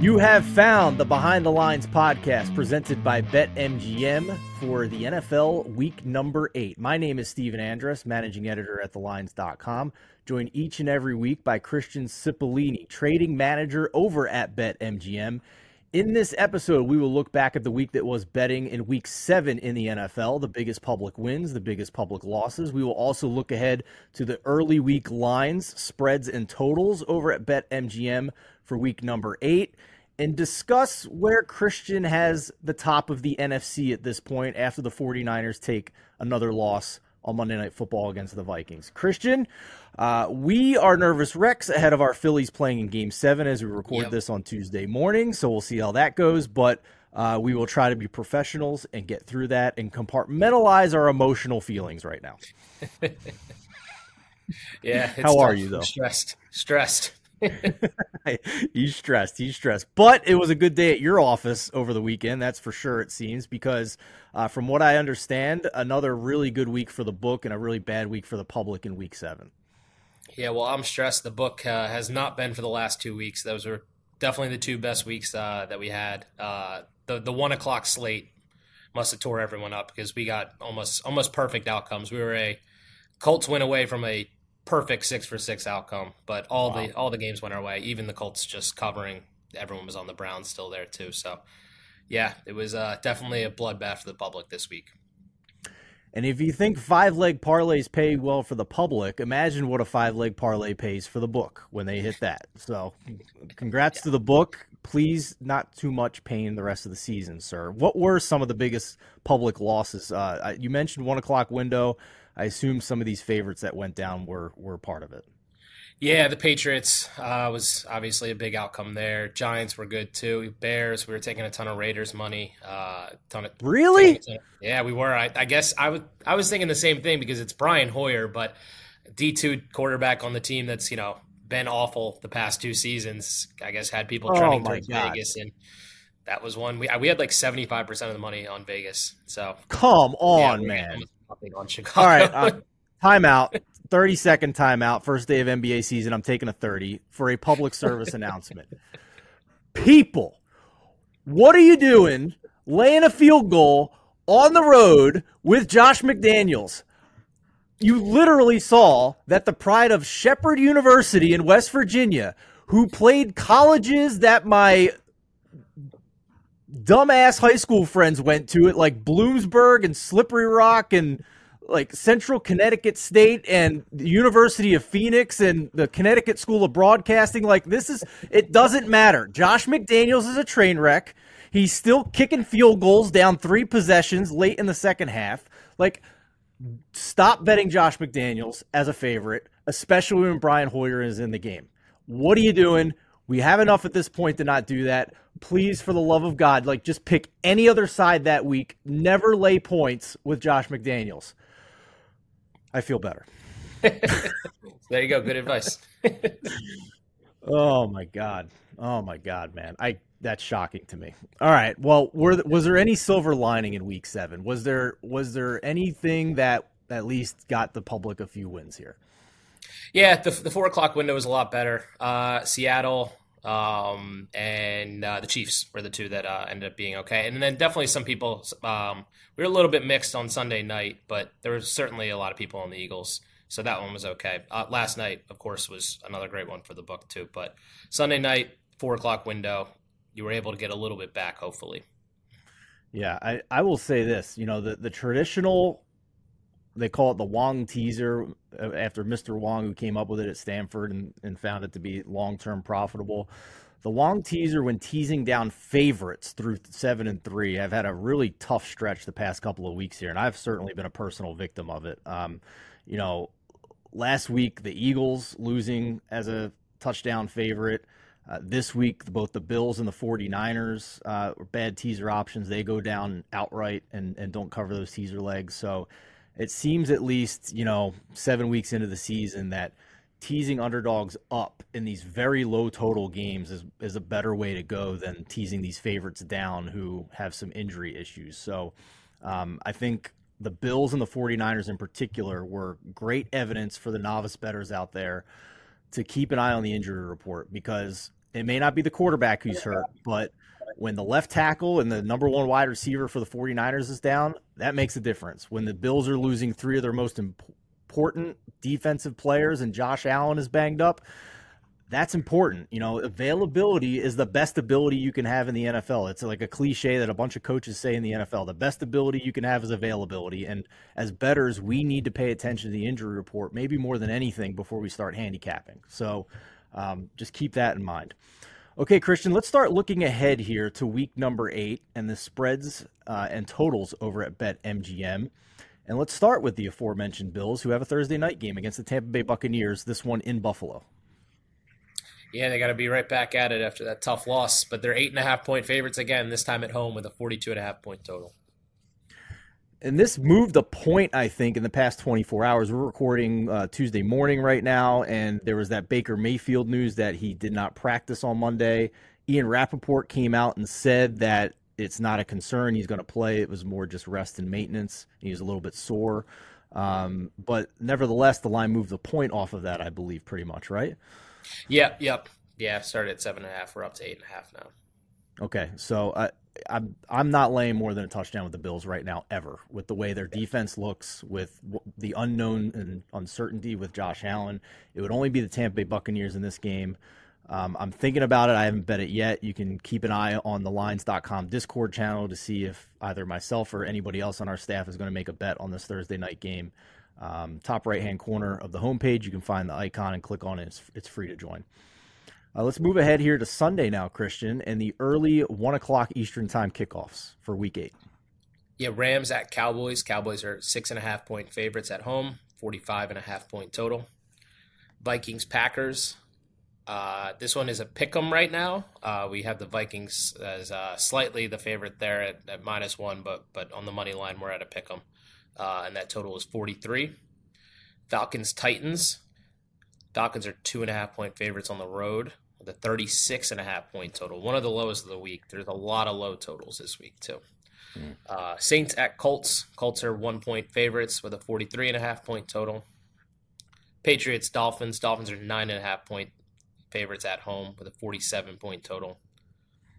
You have found the Behind the Lines podcast presented by BetMGM for the NFL week number eight. My name is Stephen Andress, managing editor at thelines.com. Joined each and every week by Christian Cipollini, trading manager over at BetMGM. In this episode, we will look back at the week that was betting in week seven in the NFL, the biggest public wins, the biggest public losses. We will also look ahead to the early week lines, spreads, and totals over at BetMGM for week number eight and discuss where Christian has the top of the NFC at this point after the 49ers take another loss on Monday Night Football against the Vikings. Christian, uh, we are nervous wrecks ahead of our Phillies playing in Game 7 as we record yep. this on Tuesday morning, so we'll see how that goes. But uh, we will try to be professionals and get through that and compartmentalize our emotional feelings right now. yeah. How tough. are you, though? Stressed. Stressed. he's stressed. He's stressed. But it was a good day at your office over the weekend. That's for sure. It seems because, uh, from what I understand, another really good week for the book and a really bad week for the public in week seven. Yeah, well, I'm stressed. The book uh, has not been for the last two weeks. Those were definitely the two best weeks uh, that we had. Uh, the the one o'clock slate must have tore everyone up because we got almost almost perfect outcomes. We were a Colts win away from a perfect six for six outcome. But all wow. the all the games went our way. Even the Colts just covering. Everyone was on the Browns still there too. So yeah, it was uh, definitely a bloodbath for the public this week. And if you think five leg parlays pay well for the public, imagine what a five leg parlay pays for the book when they hit that. So, congrats yeah. to the book. Please, not too much pain the rest of the season, sir. What were some of the biggest public losses? Uh, you mentioned one o'clock window. I assume some of these favorites that went down were were part of it. Yeah, the Patriots uh, was obviously a big outcome there. Giants were good too. Bears, we were taking a ton of Raiders money. Uh, ton of really. Ton of, yeah, we were. I, I guess I was I was thinking the same thing because it's Brian Hoyer, but D two quarterback on the team that's you know been awful the past two seasons. I guess had people trending oh towards God. Vegas and that was one we we had like seventy five percent of the money on Vegas. So come on, yeah, man nothing on Chicago. All right, uh, timeout. 30 second timeout. First day of NBA season. I'm taking a 30 for a public service announcement. People, what are you doing laying a field goal on the road with Josh McDaniels? You literally saw that the pride of Shepherd University in West Virginia, who played colleges that my dumbass high school friends went to it, like Bloomsburg and Slippery Rock and like Central Connecticut State and the University of Phoenix and the Connecticut School of Broadcasting. Like this is it doesn't matter. Josh McDaniels is a train wreck. He's still kicking field goals down three possessions late in the second half. Like stop betting Josh McDaniels as a favorite, especially when Brian Hoyer is in the game. What are you doing? We have enough at this point to not do that. Please, for the love of God, like just pick any other side that week. Never lay points with Josh McDaniels. I feel better. there you go. Good advice. oh my god. Oh my god, man. I that's shocking to me. All right. Well, were was there any silver lining in week 7? Was there was there anything that at least got the public a few wins here? Yeah, the, the four o'clock window was a lot better. Uh, Seattle um, and uh, the Chiefs were the two that uh, ended up being okay. And then definitely some people, um, we were a little bit mixed on Sunday night, but there was certainly a lot of people on the Eagles. So that one was okay. Uh, last night, of course, was another great one for the book, too. But Sunday night, four o'clock window, you were able to get a little bit back, hopefully. Yeah, I, I will say this. You know, the, the traditional they call it the Wong teaser uh, after Mr. Wong, who came up with it at Stanford and, and found it to be long term profitable. The Wong teaser, when teasing down favorites through seven and three, have had a really tough stretch the past couple of weeks here, and I've certainly been a personal victim of it. Um, you know, last week the Eagles losing as a touchdown favorite. Uh, this week, both the Bills and the 49ers uh, were bad teaser options. They go down outright and, and don't cover those teaser legs. So it seems at least you know seven weeks into the season that teasing underdogs up in these very low total games is, is a better way to go than teasing these favorites down who have some injury issues. So um, I think the Bills and the 49ers in particular were great evidence for the novice bettors out there to keep an eye on the injury report because It may not be the quarterback who's hurt, but when the left tackle and the number one wide receiver for the 49ers is down, that makes a difference. When the Bills are losing three of their most important defensive players and Josh Allen is banged up, that's important. You know, availability is the best ability you can have in the NFL. It's like a cliche that a bunch of coaches say in the NFL. The best ability you can have is availability. And as bettors, we need to pay attention to the injury report, maybe more than anything, before we start handicapping. So um, just keep that in mind. Okay, Christian, let's start looking ahead here to week number eight and the spreads uh, and totals over at BetMGM. And let's start with the aforementioned Bills, who have a Thursday night game against the Tampa Bay Buccaneers, this one in Buffalo. Yeah, they got to be right back at it after that tough loss. But they're eight and a half point favorites again, this time at home with a 42 and a half point total. And this moved a point, I think, in the past 24 hours. We're recording uh, Tuesday morning right now, and there was that Baker Mayfield news that he did not practice on Monday. Ian Rapoport came out and said that it's not a concern. He's going to play. It was more just rest and maintenance. He was a little bit sore. Um, but nevertheless, the line moved a point off of that, I believe, pretty much, right? Yep, yep. Yeah, started at seven and a half. We're up to eight and a half now. Okay, so uh, I'm I'm not laying more than a touchdown with the Bills right now ever. With the way their defense looks, with the unknown and uncertainty with Josh Allen, it would only be the Tampa Bay Buccaneers in this game. Um, I'm thinking about it. I haven't bet it yet. You can keep an eye on the lines.com Discord channel to see if either myself or anybody else on our staff is going to make a bet on this Thursday night game. Um, top right hand corner of the homepage, you can find the icon and click on it. It's, it's free to join. Uh, let's move ahead here to Sunday now, Christian, and the early one o'clock Eastern time kickoffs for Week Eight. Yeah, Rams at Cowboys. Cowboys are six and a half point favorites at home, 45 and a half point total. Vikings Packers. Uh, this one is a pick 'em right now. Uh, we have the Vikings as uh, slightly the favorite there at, at, minus one, but but on the money line we're at a pick 'em uh, and that total is 43. Falcons Titans. Falcons are two and a half point favorites on the road with a 36 and a half point total. One of the lowest of the week. There's a lot of low totals this week too. Mm. Uh, Saints at Colts. Colts are one point favorites with a 43 and a half point total. Patriots Dolphins. Dolphins are nine and a half point favorites at home with a 47 point total.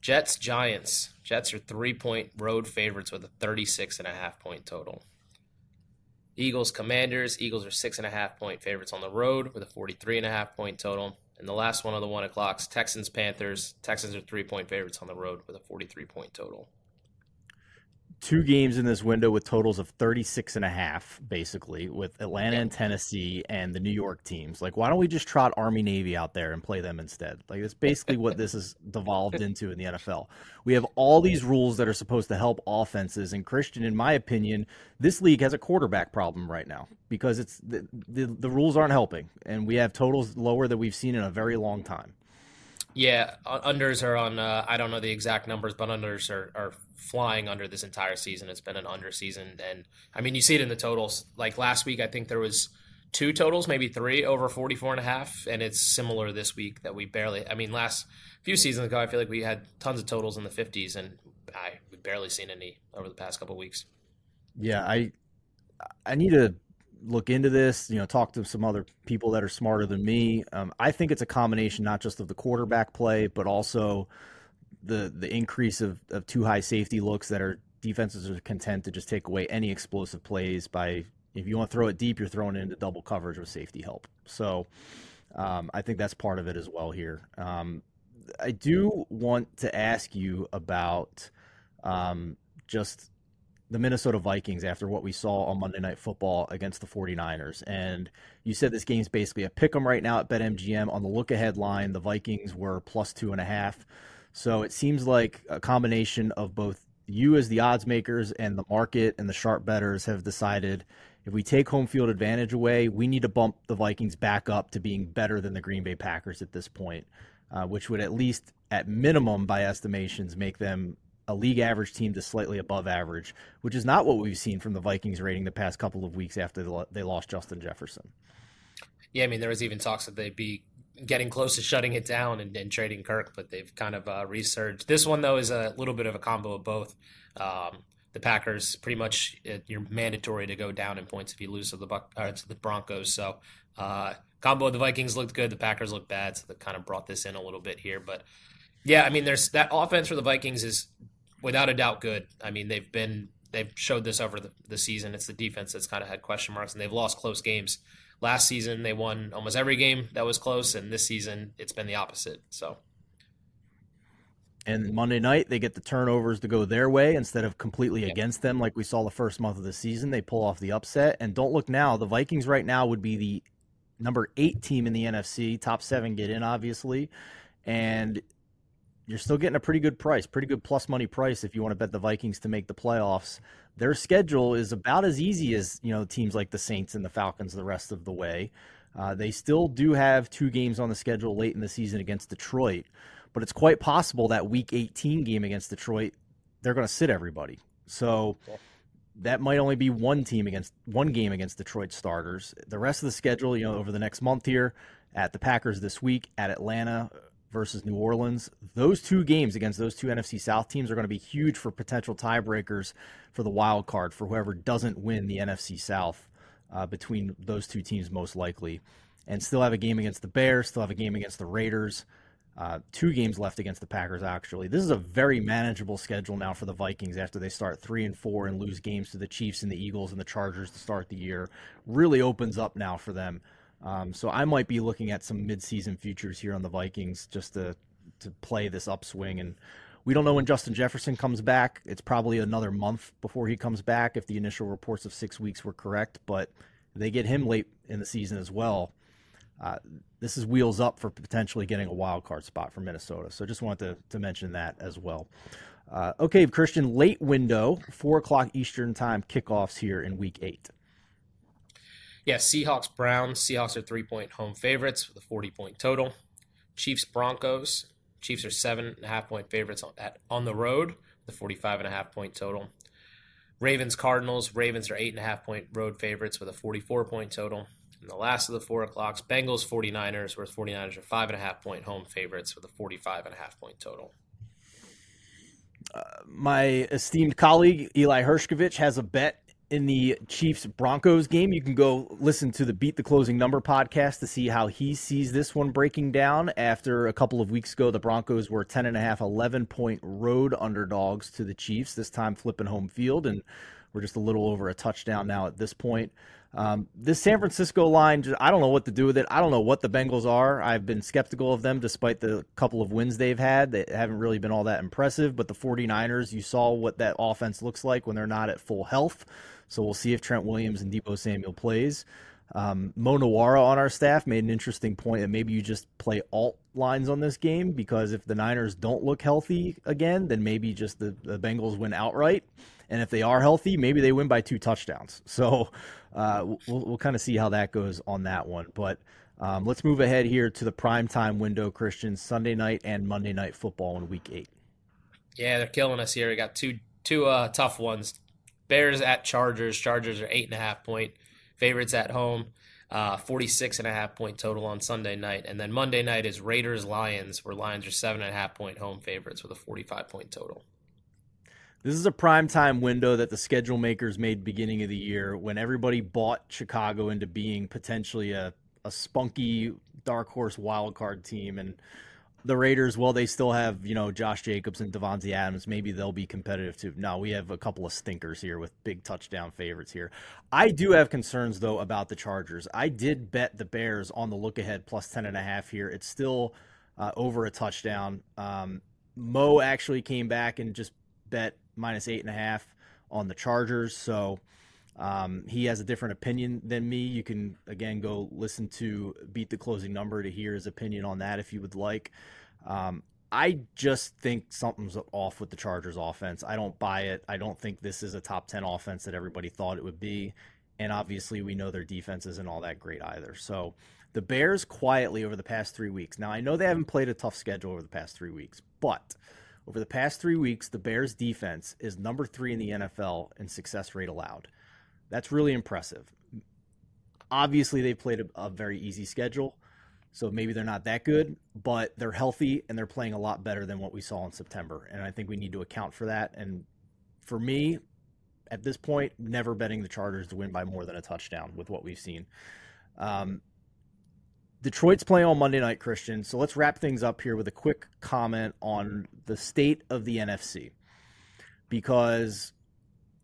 Jets Giants. Jets are three point road favorites with a 36 and a half point total. Eagles Commanders. Eagles are six and a half point favorites on the road with a 43 and a half point total. And the last one of the one o'clocks, Texans Panthers. Texans are three point favorites on the road with a 43 point total two games in this window with totals of 36 and a half basically with atlanta and tennessee and the new york teams. Like why don't we just trot army navy out there and play them instead? Like that's basically what this has devolved into in the nfl we have all these rules that are supposed to help offenses and christian in my opinion this league has a quarterback problem right now because it's the, the, the rules aren't helping and we have totals lower than we've seen in a very long time yeah, unders are on. Uh, I don't know the exact numbers, but unders are, are flying under this entire season. It's been an under season, and I mean you see it in the totals. Like last week, I think there was two totals, maybe three over 44 and a half, and it's similar this week that we barely. I mean, last few seasons ago, I feel like we had tons of totals in the 50s, and I we've barely seen any over the past couple weeks. Yeah, I I need to look into this, you know, talk to some other people that are smarter than me. Um, I think it's a combination not just of the quarterback play, but also the the increase of, of two high safety looks that are defenses are content to just take away any explosive plays by if you want to throw it deep, you're throwing it into double coverage with safety help. So um, I think that's part of it as well here. Um, I do want to ask you about um, just the Minnesota Vikings after what we saw on Monday Night Football against the 49ers. And you said this game's basically a pick 'em right now at BetMGM. On the look ahead line, the Vikings were plus two and a half. So it seems like a combination of both you as the odds makers and the market and the sharp bettors have decided if we take home field advantage away, we need to bump the Vikings back up to being better than the Green Bay Packers at this point, uh, which would at least, at minimum, by estimations, make them a league average team to slightly above average, which is not what we've seen from the Vikings rating the past couple of weeks after they lost Justin Jefferson. Yeah, I mean, there was even talks that they'd be getting close to shutting it down and, and trading Kirk, but they've kind of uh, resurged. This one, though, is a little bit of a combo of both. Um, the Packers pretty much uh, you're mandatory to go down in points if you lose to the Buck or to the Broncos. So uh, combo of the Vikings looked good, the Packers looked bad, so that kind of brought this in a little bit here. But yeah, I mean, there's that offense for the Vikings is without a doubt good. I mean, they've been they've showed this over the, the season. It's the defense that's kind of had question marks, and they've lost close games. Last season, they won almost every game that was close, and this season, it's been the opposite. So. And Monday night, they get the turnovers to go their way instead of completely yeah. against them, like we saw the first month of the season. They pull off the upset. And don't look now, the Vikings right now would be the number eight team in the NFC. Top seven get in, obviously. And you're still getting a pretty good price, pretty good plus money price if you want to bet the Vikings to make the playoffs. Their schedule is about as easy as you know teams like the Saints and the Falcons the rest of the way. Uh, they still do have two games on the schedule late in the season against Detroit, but it's quite possible that Week 18 game against Detroit they're going to sit everybody. So that might only be one team against one game against Detroit starters. The rest of the schedule, you know, over the next month here, at the Packers this week, at Atlanta, versus New Orleans. Those two games against those two NFC South teams are going to be huge for potential tiebreakers for the wild card for whoever doesn't win the NFC South uh, between those two teams, most likely. And still have a game against the Bears, still have a game against the Raiders. Uh, two games left against the Packers, actually. This is a very manageable schedule now for the Vikings after they start three and four and lose games to the Chiefs and the Eagles and the Chargers to start the year. Really opens up now for them. Um, so I might be looking at some midseason futures here on the Vikings just to to play this upswing. And we don't know when Justin Jefferson comes back. It's probably another month before he comes back if the initial reports of six weeks were correct. But they get him late in the season as well. Uh, this is wheels up for potentially getting a wild card spot for Minnesota. So just wanted to, to mention that as well. Uh, okay, Christian, late window, four o'clock Eastern time kickoffs here in week eight. Yeah, Seahawks Browns. Seahawks are three point home favorites with a 40 point total. Chiefs Broncos. Chiefs are seven and a half point favorites on, at, on the road with a 45 and a half point total. Ravens Cardinals. Ravens are eight and a half point road favorites with a 44 point total. And the last of the four o'clocks, Bengals 49ers, where 49ers are five and a half point home favorites with a 45 and a half point total. Uh, my esteemed colleague Eli Hershkovich has a bet in the Chiefs Broncos game. You can go listen to the Beat the Closing Number podcast to see how he sees this one breaking down. After a couple of weeks ago, the Broncos were 10 and a half, 11 point road underdogs to the Chiefs, this time flipping home field. And we're just a little over a touchdown now at this point. Um, this San Francisco line, I don't know what to do with it. I don't know what the Bengals are. I've been skeptical of them despite the couple of wins they've had. They haven't really been all that impressive. But the 49ers, you saw what that offense looks like when they're not at full health. So we'll see if Trent Williams and Deebo Samuel plays. Um, Mo Nuwwarah on our staff made an interesting point that maybe you just play alt lines on this game because if the Niners don't look healthy again, then maybe just the, the Bengals win outright. And if they are healthy, maybe they win by two touchdowns. So uh, we'll, we'll kind of see how that goes on that one. But um, let's move ahead here to the prime time window, Christian, Sunday night and Monday night football in week eight. Yeah, they're killing us here. We got two two uh, tough ones Bears at Chargers. Chargers are eight and a half point favorites at home. Uh, 46 and a half point total on Sunday night. And then Monday night is Raiders Lions, where Lions are seven and a half point home favorites with a 45 point total. This is a prime time window that the schedule makers made beginning of the year when everybody bought Chicago into being potentially a, a spunky dark horse wild card team. And the Raiders, well, they still have, you know, Josh Jacobs and Davante Adams. Maybe they'll be competitive too. No, we have a couple of stinkers here with big touchdown favorites here. I do have concerns, though, about the Chargers. I did bet the Bears on the look ahead plus 10.5 here. It's still uh, over a touchdown. Um, Mo actually came back and just bet minus 8.5 on the Chargers. So um, he has a different opinion than me. You can again go listen to beat the closing number to hear his opinion on that if you would like. Um, I just think something's off with the Chargers offense. I don't buy it. I don't think this is a top 10 offense that everybody thought it would be. And obviously, we know their defense isn't all that great either. So the Bears quietly over the past three weeks. Now, I know they haven't played a tough schedule over the past three weeks, but over the past three weeks, the Bears defense is number three in the NFL in success rate allowed. That's really impressive. Obviously, they've played a, a very easy schedule, so maybe they're not that good, but they're healthy and they're playing a lot better than what we saw in September. And I think we need to account for that. And for me, at this point, never betting the Chargers to win by more than a touchdown with what we've seen. Um, Detroit's playing on Monday night, Christian. So let's wrap things up here with a quick comment on the state of the NFC. Because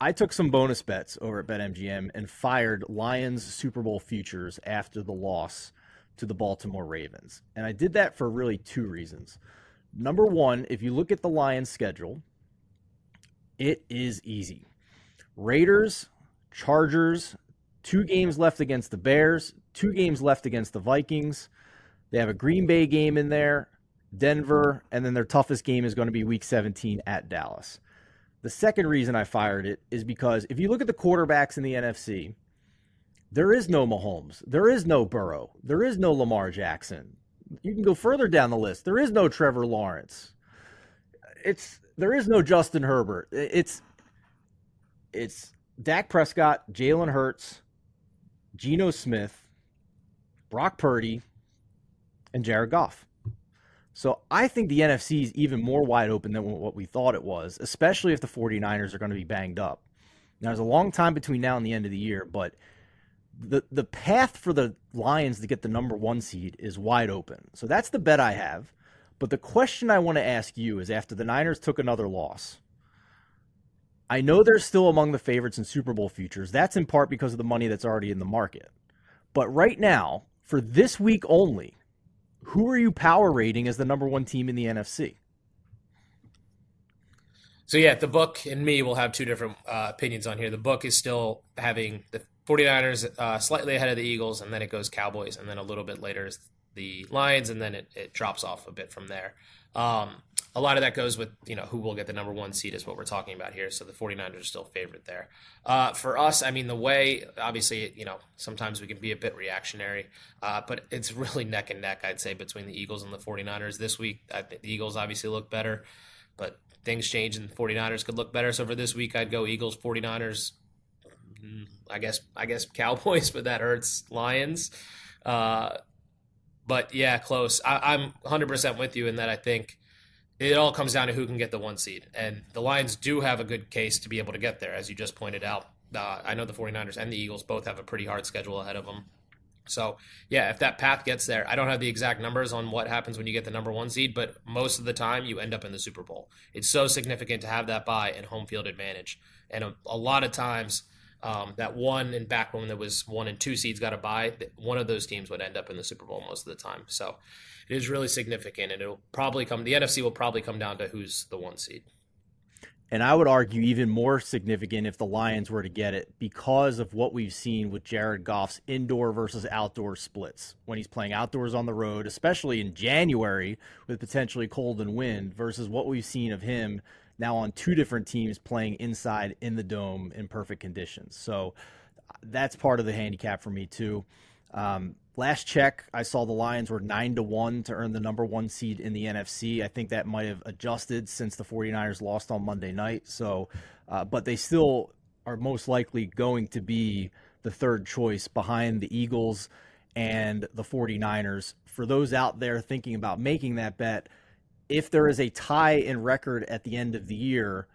I took some bonus bets over at BetMGM and fired Lions Super Bowl futures after the loss to the Baltimore Ravens. And I did that for really two reasons. Number one, if you look at the Lions schedule, it is easy. Raiders, Chargers, two games left against the Bears, two games left against the Vikings. They have a Green Bay game in there, Denver, and then their toughest game is going to be week 17 at Dallas. The second reason I fired it is because if you look at the quarterbacks in the NFC, there is no Mahomes, there is no Burrow, there is no Lamar Jackson. You can go further down the list. There is no Trevor Lawrence. It's there is no Justin Herbert. It's it's Dak Prescott, Jalen Hurts, Geno Smith, Brock Purdy, and Jared Goff. So I think the NFC is even more wide open than what we thought it was, especially if the 49ers are going to be banged up. Now, there's a long time between now and the end of the year, but the the path for the Lions to get the number one seed is wide open. So that's the bet I have. But the question I want to ask you is after the Niners took another loss, I know they're still among the favorites in Super Bowl futures. That's in part because of the money that's already in the market. But right now, for this week only, who are you power rating as the number one team in the NFC? So, yeah, the book and me will have two different uh, opinions on here. The book is still having the 49ers uh, slightly ahead of the Eagles, and then it goes Cowboys, and then a little bit later is the Lions, and then it, it drops off a bit from there. Um, a lot of that goes with you know who will get the number one seed is what we're talking about here. So the 49ers are still favorite there. Uh, for us, I mean the way obviously you know sometimes we can be a bit reactionary, uh, but it's really neck and neck I'd say between the Eagles and the 49ers this week. I think the Eagles obviously look better, but things change and the 49ers could look better. So for this week, I'd go Eagles, 49ers. Mm, I guess I guess Cowboys, but that hurts Lions. Uh, but yeah, close. I, I'm 100% with you in that I think it all comes down to who can get the one seed. And the Lions do have a good case to be able to get there, as you just pointed out. Uh, I know the 49ers and the Eagles both have a pretty hard schedule ahead of them. So, yeah, if that path gets there, I don't have the exact numbers on what happens when you get the number one seed, but most of the time you end up in the Super Bowl. It's so significant to have that bye and home field advantage. And a, a lot of times, um, that one and back when there was one and two seeds got a bye, one of those teams would end up in the Super Bowl most of the time. So it is really significant, and it'll probably come. The NFC will probably come down to who's the one seed. And I would argue even more significant if the Lions were to get it because of what we've seen with Jared Goff's indoor versus outdoor splits when he's playing outdoors on the road, especially in January with potentially cold and wind, versus what we've seen of him now on two different teams playing inside in the dome in perfect conditions. So that's part of the handicap for me too. Um, last check, I saw the Lions were nine to one to earn the number one seed in the NFC. I think that might have adjusted since the 49ers lost on Monday night. So, uh, but they still are most likely going to be the third choice behind the Eagles and the 49ers. For those out there thinking about making that bet, if there is a tie in record at the end of the year,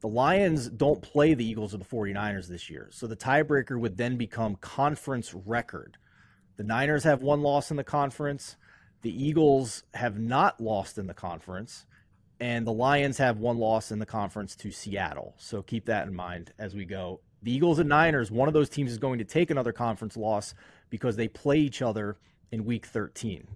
the Lions don't play the Eagles or the 49ers this year. So the tiebreaker would then become conference record. The Niners have one loss in the conference. The Eagles have not lost in the conference. And the Lions have one loss in the conference to Seattle. So keep that in mind as we go. The Eagles and Niners, one of those teams is going to take another conference loss because they play each other in week 13.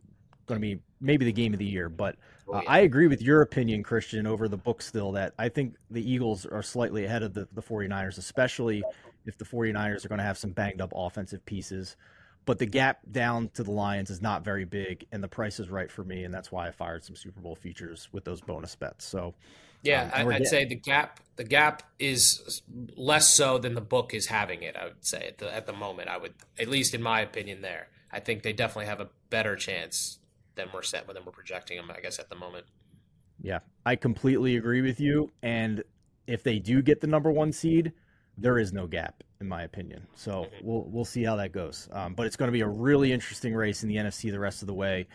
Going to be maybe the game of the year, but Oh, uh, I agree with your opinion, Christian, over the book still that I think the Eagles are slightly ahead of the, the 49ers, especially if the 49ers are going to have some banged up offensive pieces. But the gap down to the Lions is not very big, and the price is right for me, and that's why I fired some Super Bowl features with those bonus bets. So, yeah, um, I'd say the gap the gap is less so than the book is having it. I would say at the at the moment, I would at least in my opinion, there. I think they definitely have a better chance than we're set than we're projecting them. I guess at the moment. Yeah, I completely agree with you. And if they do get the number one seed, there is no gap in my opinion. So mm-hmm. we'll we'll see how that goes. Um, but it's going to be a really interesting race in the NFC the rest of the way.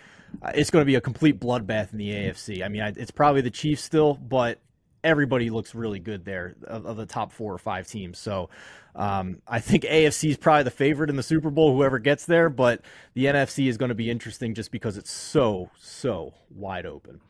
Uh, it's going to be a complete bloodbath in the AFC. I mean, I, it's probably the Chiefs still, but everybody looks really good there of, of the top four or five teams. So um, I think AFC is probably the favorite in the Super Bowl, whoever gets there, but the NFC is going to be interesting just because it's so, so wide open.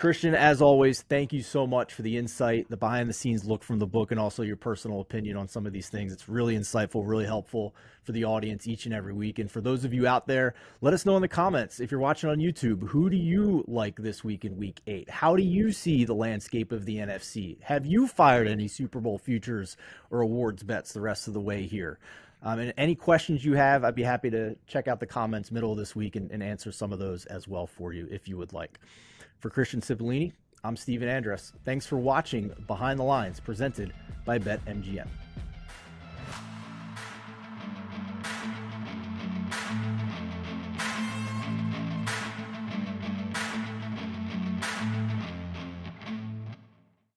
Christian, as always, thank you so much for the insight, the behind the scenes look from the book, and also your personal opinion on some of these things. It's really insightful, really helpful for the audience each and every week. And for those of you out there, let us know in the comments if you're watching on YouTube, who do you like this week in week eight? How do you see the landscape of the NFC? Have you fired any Super Bowl futures or awards bets the rest of the way here? Um, and any questions you have, I'd be happy to check out the comments middle of this week and, and answer some of those as well for you if you would like. For Christian Cipollini, I'm Stephen Andress. Thanks for watching Behind the Lines, presented by BetMGM.